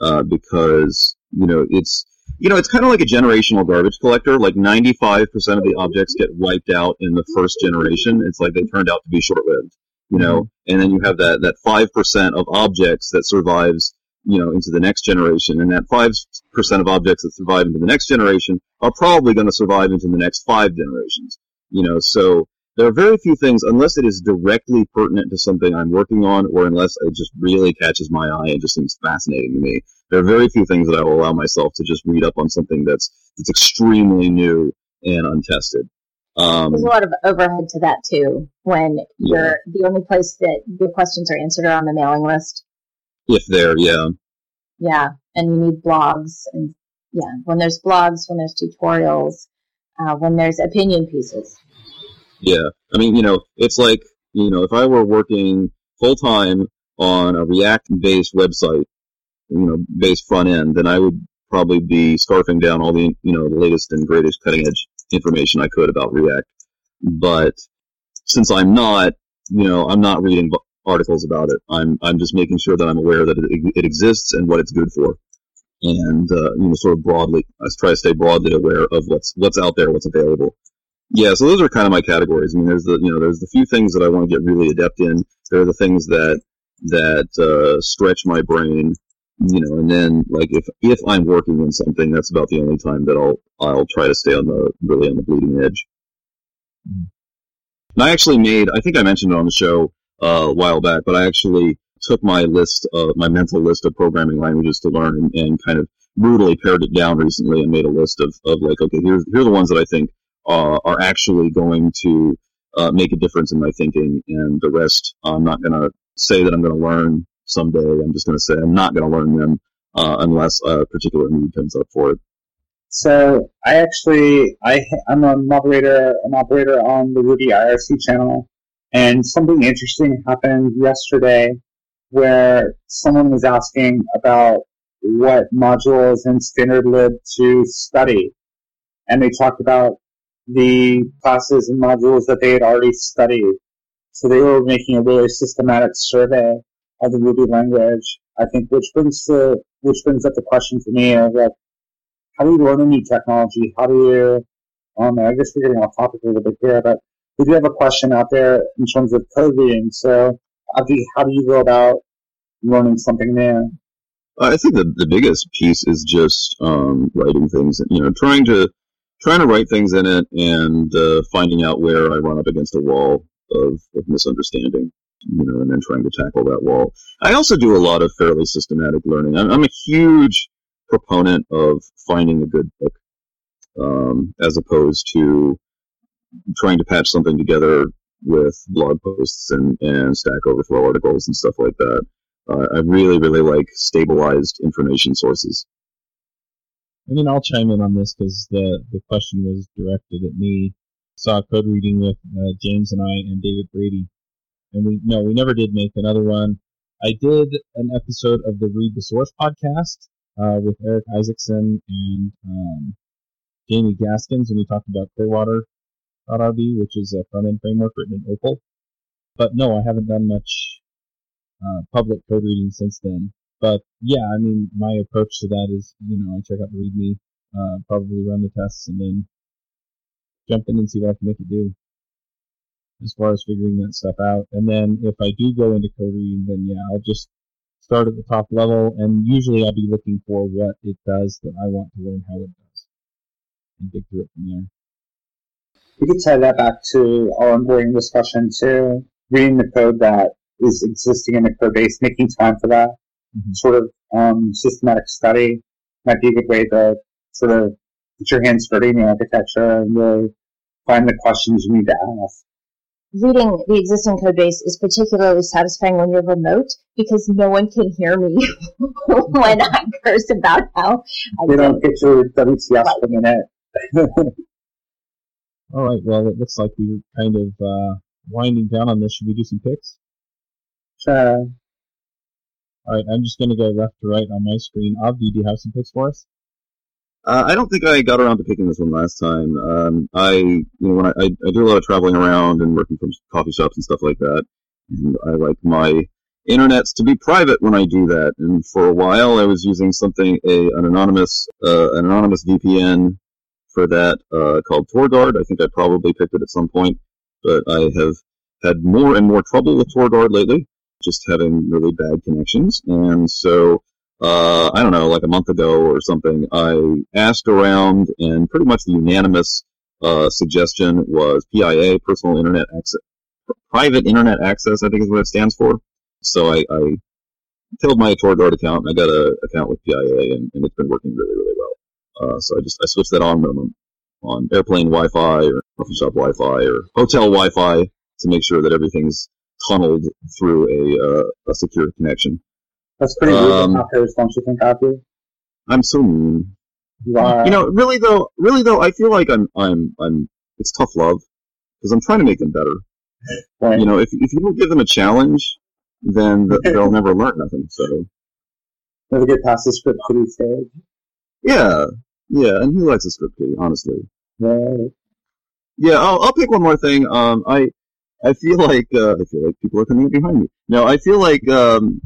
S6: uh, because you know it's you know it's kind of like a generational garbage collector. Like 95% of the objects get wiped out in the first generation. It's like they turned out to be short lived, you know, and then you have that that five percent of objects that survives you know, into the next generation. And that 5% of objects that survive into the next generation are probably going to survive into the next five generations. You know, so there are very few things, unless it is directly pertinent to something I'm working on, or unless it just really catches my eye and just seems fascinating to me. There are very few things that I will allow myself to just read up on something that's that's extremely new and untested.
S3: Um, There's a lot of overhead to that too. When you're the only place that your questions are answered are on the mailing list.
S6: If there, yeah.
S3: Yeah, and you need blogs, and yeah, when there's blogs, when there's tutorials, uh, when there's opinion pieces.
S6: Yeah. I mean, you know, it's like, you know, if I were working full time on a React based website, you know, based front end, then I would probably be scarfing down all the, you know, the latest and greatest cutting edge information I could about React. But since I'm not, you know, I'm not reading articles about it. I'm, I'm just making sure that I'm aware that it, it exists and what it's good for. And, uh, you know, sort of broadly, I try to stay broadly aware of what's, what's out there, what's available. Yeah, so those are kind of my categories. I mean, there's the you know there's the few things that I want to get really adept in. There are the things that that uh, stretch my brain, you know, and then like if if I'm working on something, that's about the only time that I'll I'll try to stay on the really on the bleeding edge. And I actually made I think I mentioned it on the show uh, a while back, but I actually took my list of my mental list of programming languages to learn and, and kind of brutally pared it down recently and made a list of, of like okay here's here are the ones that I think uh, are actually going to uh, make a difference in my thinking, and the rest I'm not going to say that I'm going to learn someday. I'm just going to say I'm not going to learn them uh, unless a particular need comes up for it.
S4: So I actually I I'm a moderator an operator on the Ruby IRC channel, and something interesting happened yesterday where someone was asking about what modules in standard lib to study. And they talked about the classes and modules that they had already studied. So they were making a really systematic survey of the Ruby language. I think which brings to, which brings up the question for me of like, how do you learn a new technology? How do you, um, I guess we're getting off topic a little bit here, but we do have a question out there in terms of code reading. So how do you, how do you go about learning something new?
S6: I think the the biggest piece is just um, writing things. You know, trying to trying to write things in it and uh, finding out where I run up against a wall of, of misunderstanding. You know, and then trying to tackle that wall. I also do a lot of fairly systematic learning. I'm, I'm a huge proponent of finding a good book, um, as opposed to trying to patch something together with blog posts and, and Stack Overflow articles and stuff like that. Uh, I really, really like stabilized information sources.
S2: I mean, I'll chime in on this because the, the question was directed at me. Saw a code reading with uh, James and I and David Brady, and we no, we never did make another one. I did an episode of the Read the Source podcast uh, with Eric Isaacson and um, Jamie Gaskins, and we talked about Clearwater.rb, which is a front end framework written in Opal. But no, I haven't done much uh, public code reading since then. But yeah, I mean, my approach to that is, you know, I check out the README, uh, probably run the tests, and then jump in and see what I can make it do as far as figuring that stuff out. And then if I do go into code reading, then yeah, I'll just start at the top level, and usually I'll be looking for what it does that I want to learn how it does, and dig through it from there.
S4: We could tie that back to our onboarding discussion too. Reading the code that is existing in the code base, making time for that mm-hmm. sort of um, systematic study might be a good way to sort of get your hands dirty in the architecture and really find the questions you need to ask.
S3: Reading the existing code base is particularly satisfying when you're remote because no one can hear me <laughs> when I curse about how
S4: I they don't get your WTF right. per minute. <laughs>
S2: All right. Well, it looks like we are kind of uh, winding down on this. Should we do some picks?
S4: Sure.
S2: All right, I'm just going to go left to right on my screen. Avdi, do you have some picks for us?
S6: Uh, I don't think I got around to picking this one last time. Um, I, you know, when I, I, I, do a lot of traveling around and working from coffee shops and stuff like that, and I like my internets to be private when I do that. And for a while, I was using something a an anonymous uh, an anonymous VPN for that uh, called TorGuard. I think I probably picked it at some point, but I have had more and more trouble with TorGuard lately just having really bad connections. And so, uh, I don't know, like a month ago or something, I asked around and pretty much the unanimous, uh, suggestion was PIA, Personal Internet Access, Private Internet Access, I think is what it stands for. So I, I killed my TorGuard account and I got an account with PIA and, and, it's been working really, really well. Uh, so I just, I switched that on, on, on airplane Wi-Fi or coffee shop Wi-Fi or hotel Wi-Fi to make sure that everything's tunneled through a uh, a secure connection.
S4: That's pretty um, hackers, don't you think, Avdi?
S6: I'm so mean. Why? You know, really though, really though, I feel like I'm I'm I'm. It's tough love because I'm trying to make them better. Right. You know, if if you don't give them a challenge, then the, they'll never learn nothing. So
S4: never get past the script kiddie stage.
S6: Yeah, yeah, and who likes a script kiddie, honestly?
S4: Right.
S6: Yeah, I'll, I'll pick one more thing. Um, I I feel like uh, I feel like people are coming up behind me. No, I feel like um,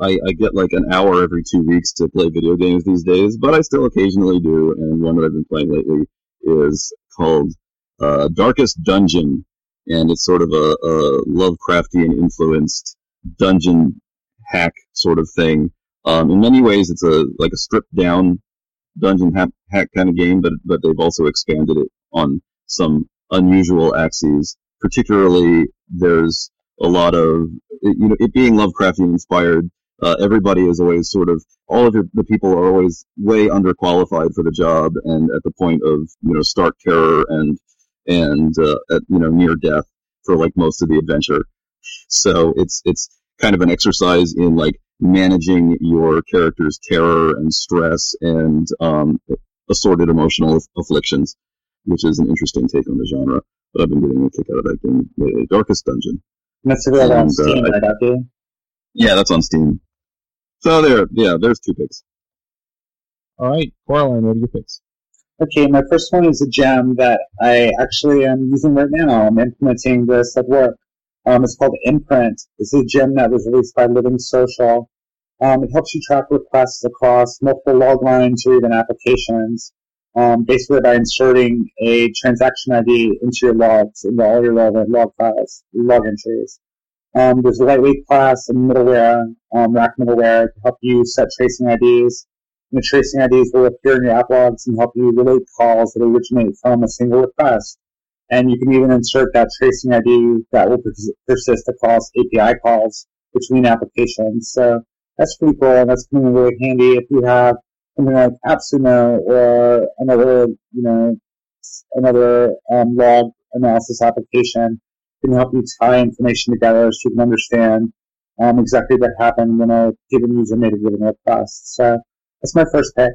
S6: I, I get like an hour every two weeks to play video games these days, but I still occasionally do. And one that I've been playing lately is called uh, Darkest Dungeon, and it's sort of a, a Lovecraftian influenced dungeon hack sort of thing. Um, in many ways, it's a like a stripped down dungeon hack, hack kind of game, but but they've also expanded it on some unusual axes particularly there's a lot of you know it being Lovecraftian inspired. Uh, everybody is always sort of all of the people are always way underqualified for the job and at the point of you know stark terror and and uh, at, you know near death for like most of the adventure. So it's it's kind of an exercise in like managing your character's terror and stress and um, assorted emotional afflictions, which is an interesting take on the genre but I've been getting a kick out of that game, the Darkest Dungeon.
S4: That's available on uh, Steam, uh, right?
S6: Yeah, that's on Steam. So there, yeah, there's two picks.
S2: All right, Coraline, what are your picks?
S4: Okay, my first one is a gem that I actually am using right now. I'm implementing this at work. Um, it's called Imprint. It's a gem that was released by Living Social. Um, it helps you track requests across multiple log lines or even applications, um, basically by inserting a transaction ID into your logs, into all your relevant log files, log entries. Um, there's a lightweight class and middleware, um, rack middleware to help you set tracing IDs. And the tracing IDs will appear in your app logs and help you relate calls that originate from a single request. And you can even insert that tracing ID that will persist across API calls between applications. So that's pretty cool, and that's coming in really handy if you have something like AppSumo or another, you know, another um, log analysis application can help you tie information together so you can understand um, exactly what happened when a given user made a given request. So that's my first pick.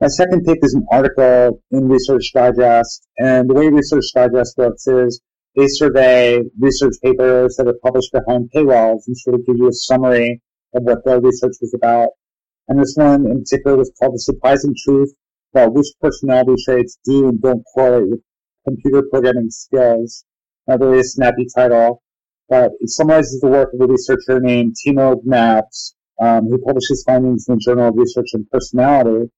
S4: My second pick is an article in Research Digest, and the way Research Digest works is they survey research papers that are published behind paywalls and sort of give you a summary of what their research was about. And this one in particular was called The Surprising Truth about which personality traits do and don't correlate with computer programming skills not really snappy title, but it summarizes the work of a researcher named Timo Gnambs, um, who published his findings in the Journal of Research and Personality.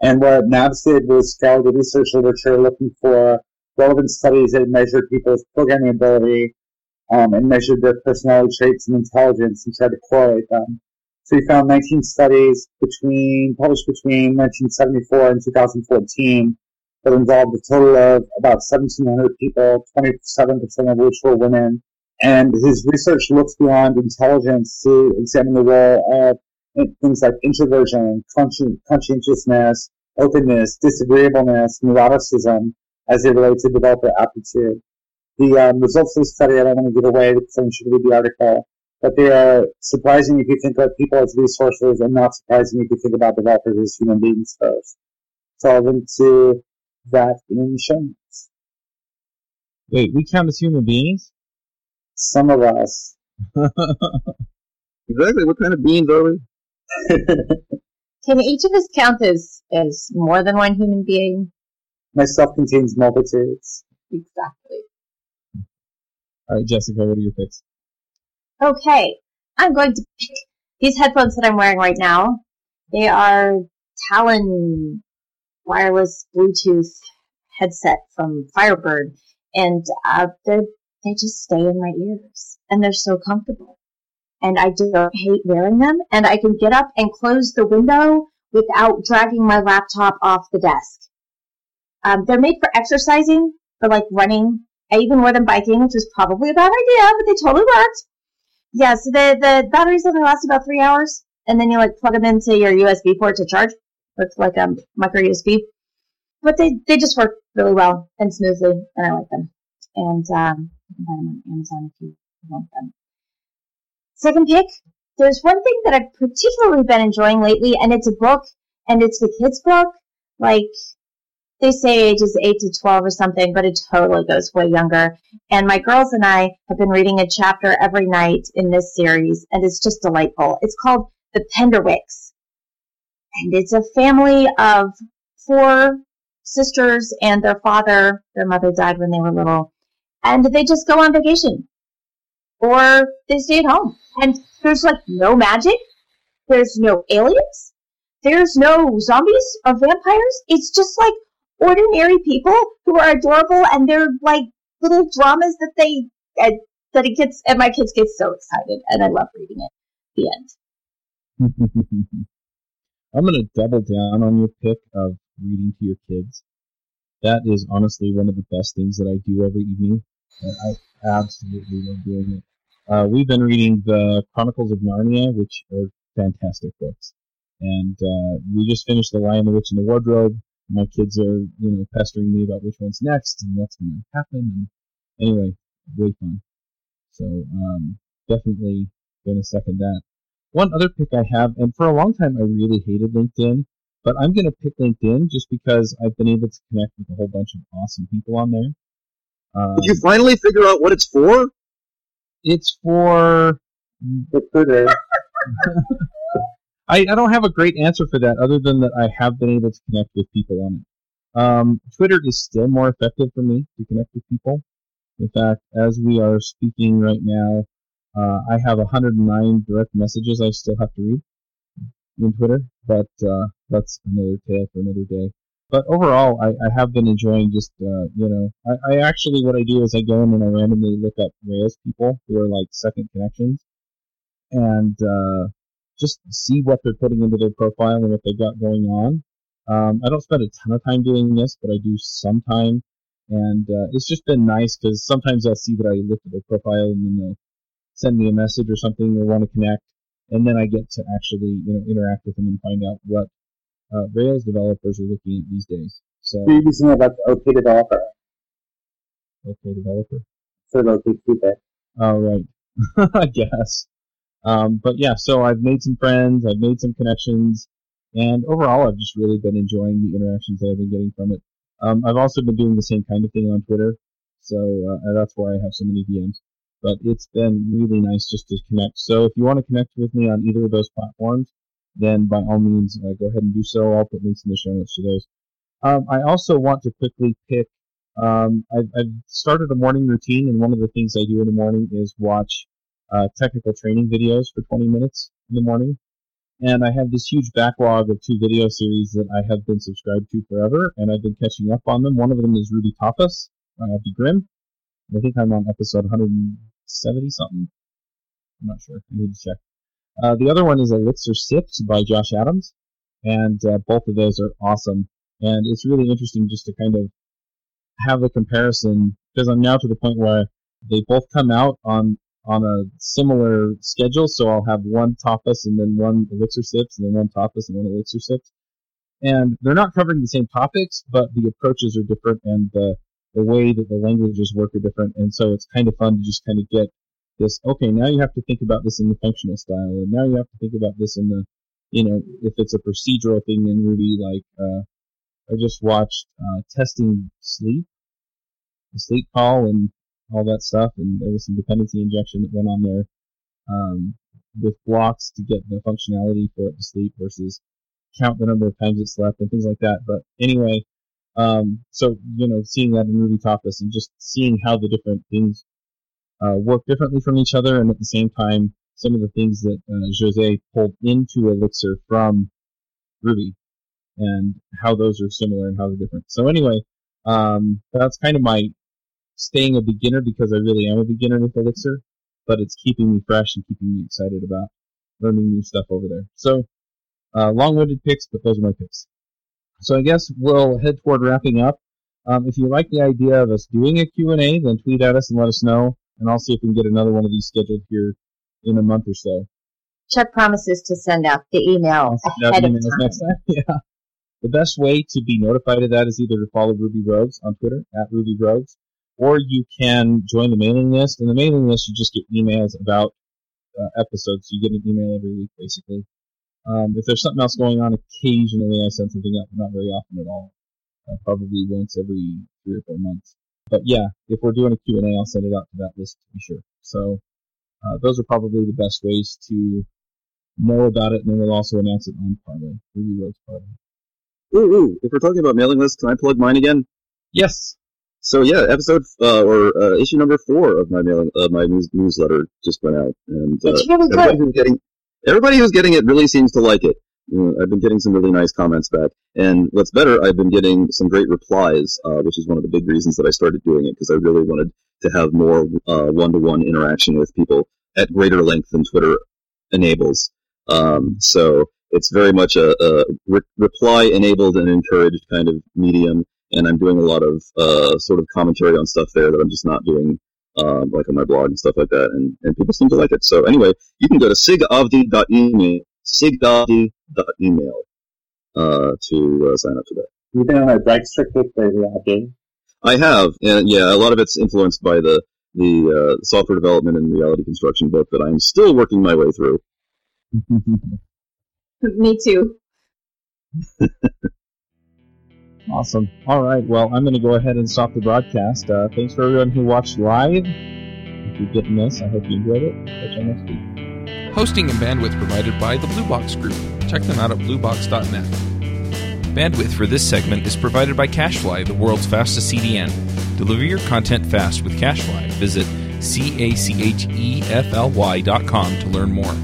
S4: And what Gnambs did was scour the research literature looking for relevant studies that measured people's programming ability um, and measured their personality traits and intelligence and tried to correlate them. So he found 19 studies between published between 1974 and 2014 that involved a total of about 1,700 people, 27% of which were women. And his research looks beyond intelligence to examine the role of things like introversion, conscientiousness, openness, disagreeableness, neuroticism as they relate to developer aptitude. The um, results of the study I don't want to give away because I should read the article, but they are surprising if you think of people as resources and not surprising if you think about developers as human beings first. So I'll link to that in show notes.
S2: Wait, we count as human beings?
S4: Some of us. <laughs>
S6: exactly. What kind of beings are we? <laughs>
S3: Can each of us count as, as more than one human being?
S4: Myself contains multitudes.
S3: Exactly.
S2: All right, Jessica, what are your picks?
S3: Okay, I'm going to pick these headphones that I'm wearing right now. They are Talon wireless Bluetooth headset from Firebird, and uh, they they just stay in my ears, and they're so comfortable. And I don't hate wearing them, and I can get up and close the window without dragging my laptop off the desk. Um, they're made for exercising, for like running. I even wore them biking, which was probably a bad idea, but they totally worked. Yeah, so the, the batteries only last about three hours, and then you like plug them into your USB port to charge with like a micro USB. But they, they just work really well and smoothly, and I like them. And um, you can buy them on Amazon if you want them. Second pick, there's one thing that I've particularly been enjoying lately, and it's a book, and it's the kids' book. Like, they say ages 8 to 12 or something, but it totally goes way younger. And my girls and I have been reading a chapter every night in this series, and it's just delightful. It's called The Penderwicks and it's a family of four sisters and their father. Their mother died when they were little, and they just go on vacation, or they stay at home. And there's like no magic. There's no aliens. There's no zombies or vampires. It's just like ordinary people who are adorable, and they're like little dramas that they that it gets. And my kids get so excited, and I love reading it. The
S2: end. <laughs> I'm going to double down on your pick of reading to your kids. That is honestly one of the best things that I do every evening. I absolutely love doing it. Uh, we've been reading the Chronicles of Narnia, which are fantastic books. And uh, we just finished The Lion, the Witch, and the Wardrobe. My kids are, you know, pestering me about which one's next and what's going to happen. And anyway, way fun. So um, definitely going to second that. One other pick I have, and for a long time I really hated LinkedIn, but I'm going to pick LinkedIn just because I've been able to connect with a whole bunch of awesome people on there.
S6: Um, Did you finally figure out what it's for?
S2: It's for
S4: recruiter. <laughs>
S2: I, I don't have a great answer for that other than that I have been able to connect with people on it. Um, Twitter is still more effective for me to connect with people. In fact, as we are speaking right now, uh, I have 109 direct messages I still have to read in Twitter, but uh, that's another tale for another day. But overall, I, I have been enjoying just, uh, you know, I, I actually, what I do is I go in and I randomly look up Rails people who are like second connections and uh, just see what they're putting into their profile and what they've got going on. Um, I don't spend a ton of time doing this, but I do some And uh, it's just been nice because sometimes I'll see that I looked at their profile and then they'll send me a message or something or want to connect. And then I get to actually, you know, interact with them and find out what uh, Rails developers are looking at these days. So,
S4: You're using it like OK Developer
S2: okay, developer.
S4: for OK Cupid.
S2: All right, <laughs> I guess. Um, but yeah, so I've made some friends, I've made some connections, and overall, I've just really been enjoying the interactions that I've been getting from it. Um, I've also been doing the same kind of thing on Twitter, so uh, that's why I have so many DMs. But it's been really nice just to connect. So if you want to connect with me on either of those platforms, then by all means, uh, go ahead and do so. I'll put links in the show notes to those. Um, I also want to quickly pick. Um, I've, I've started a morning routine, and one of the things I do in the morning is watch uh, technical training videos for 20 minutes in the morning. And I have this huge backlog of two video series that I have been subscribed to forever, and I've been catching up on them. One of them is Ruby Tapas by Avdi Grimm. I think I'm on episode 170 something. I'm not sure. I need to check. Uh, the other one is Elixir Sips by Josh Adams, and uh, both of those are awesome. And it's really interesting just to kind of have a comparison because I'm now to the point where they both come out on on a similar schedule. So I'll have one Tapas and then one Elixir Sips and then one Tapas and one Elixir Sips. And they're not covering the same topics, but the approaches are different and the, the way that the languages work are different. And so it's kind of fun to just kind of get this, okay, now you have to think about this in the functional style, and now you have to think about this in the, you know, if it's a procedural thing in Ruby, like, uh, I just watched, uh, testing sleep, the sleep call and all that stuff, and there was some dependency injection that went on there, um, with blocks to get the functionality for it to sleep versus count the number of times it slept and things like that. But anyway, um, so, you know, seeing that in Ruby Tapas and just seeing how the different things uh, work differently from each other, and at the same time, some of the things that uh, Jose pulled into Elixir from Ruby, and how those are similar and how they're different. So anyway, um, that's kind of my staying a beginner because I really am a beginner with Elixir, but it's keeping me fresh and keeping me excited about learning new stuff over there. So, uh, long-winded picks, but those are my picks. So I guess we'll head toward wrapping up. Um, if you like the idea of us doing a Q&A, then tweet at us and let us know and I'll see if we can get another one of these scheduled here in a month or so.
S3: Chuck promises to send out the email ahead of time. Next time. <laughs>
S2: Yeah. The best way to be notified of that is either to follow Ruby Rogues on Twitter at Ruby Rogues, or you can join the mailing list. In the mailing list, you just get emails about uh, episodes. You get an email every week, basically. Um, if there's something else going on, occasionally I send something up, not very often at all. Uh, probably once every three or four months. But yeah, if we're doing a Q&A, I'll send it out to that list to be sure. So uh, those are probably the best ways to know about it, and then we'll also announce it on Parley, Ruby Rogues Parley.
S6: Ooh, ooh, if we're talking about mailing lists, can I plug mine again?
S2: Yes.
S6: So yeah, episode uh, or uh, issue number four of my mailing uh, my news- newsletter just went out, and uh, everybody who's getting everybody who's getting it really seems to like it. You know, I've been getting some really nice comments back. And what's better, I've been getting some great replies, uh, which is one of the big reasons that I started doing it because I really wanted to have more uh, one-to-one interaction with people at greater length than Twitter enables. Um, so it's very much a, a re- reply-enabled and encouraged kind of medium, and I'm doing a lot of uh, sort of commentary on stuff there that I'm just not doing um, like on my blog and stuff like that, and, and people seem to like it. So anyway, you can go to sigavdi.email sigdoggy.email uh, to uh, sign up for that.
S4: You've been on a Dragster kick lately,
S6: I have, and yeah, a lot of it's influenced by the the uh, software development and reality construction book that I'm still working my way through. <laughs>
S3: Me too. <laughs>
S2: awesome. All right. Well, I'm going to go ahead and stop the broadcast. Uh, thanks for everyone who watched live. If you didn't miss, I hope you enjoyed it. Catch you next week.
S1: Hosting and bandwidth provided by the Blue Box Group. Check them out at bluebox.net. Bandwidth for this segment is provided by CacheFly, the world's fastest CDN. Deliver your content fast with CacheFly. Visit C-A-C-H-E-F-L-Y dot com to learn more.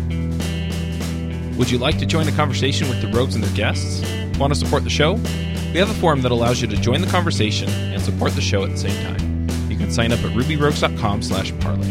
S1: Would you like to join the conversation with the rogues and their guests? Want to support the show? We have a forum that allows you to join the conversation and support the show at the same time. You can sign up at rubyrogues.com slash parley.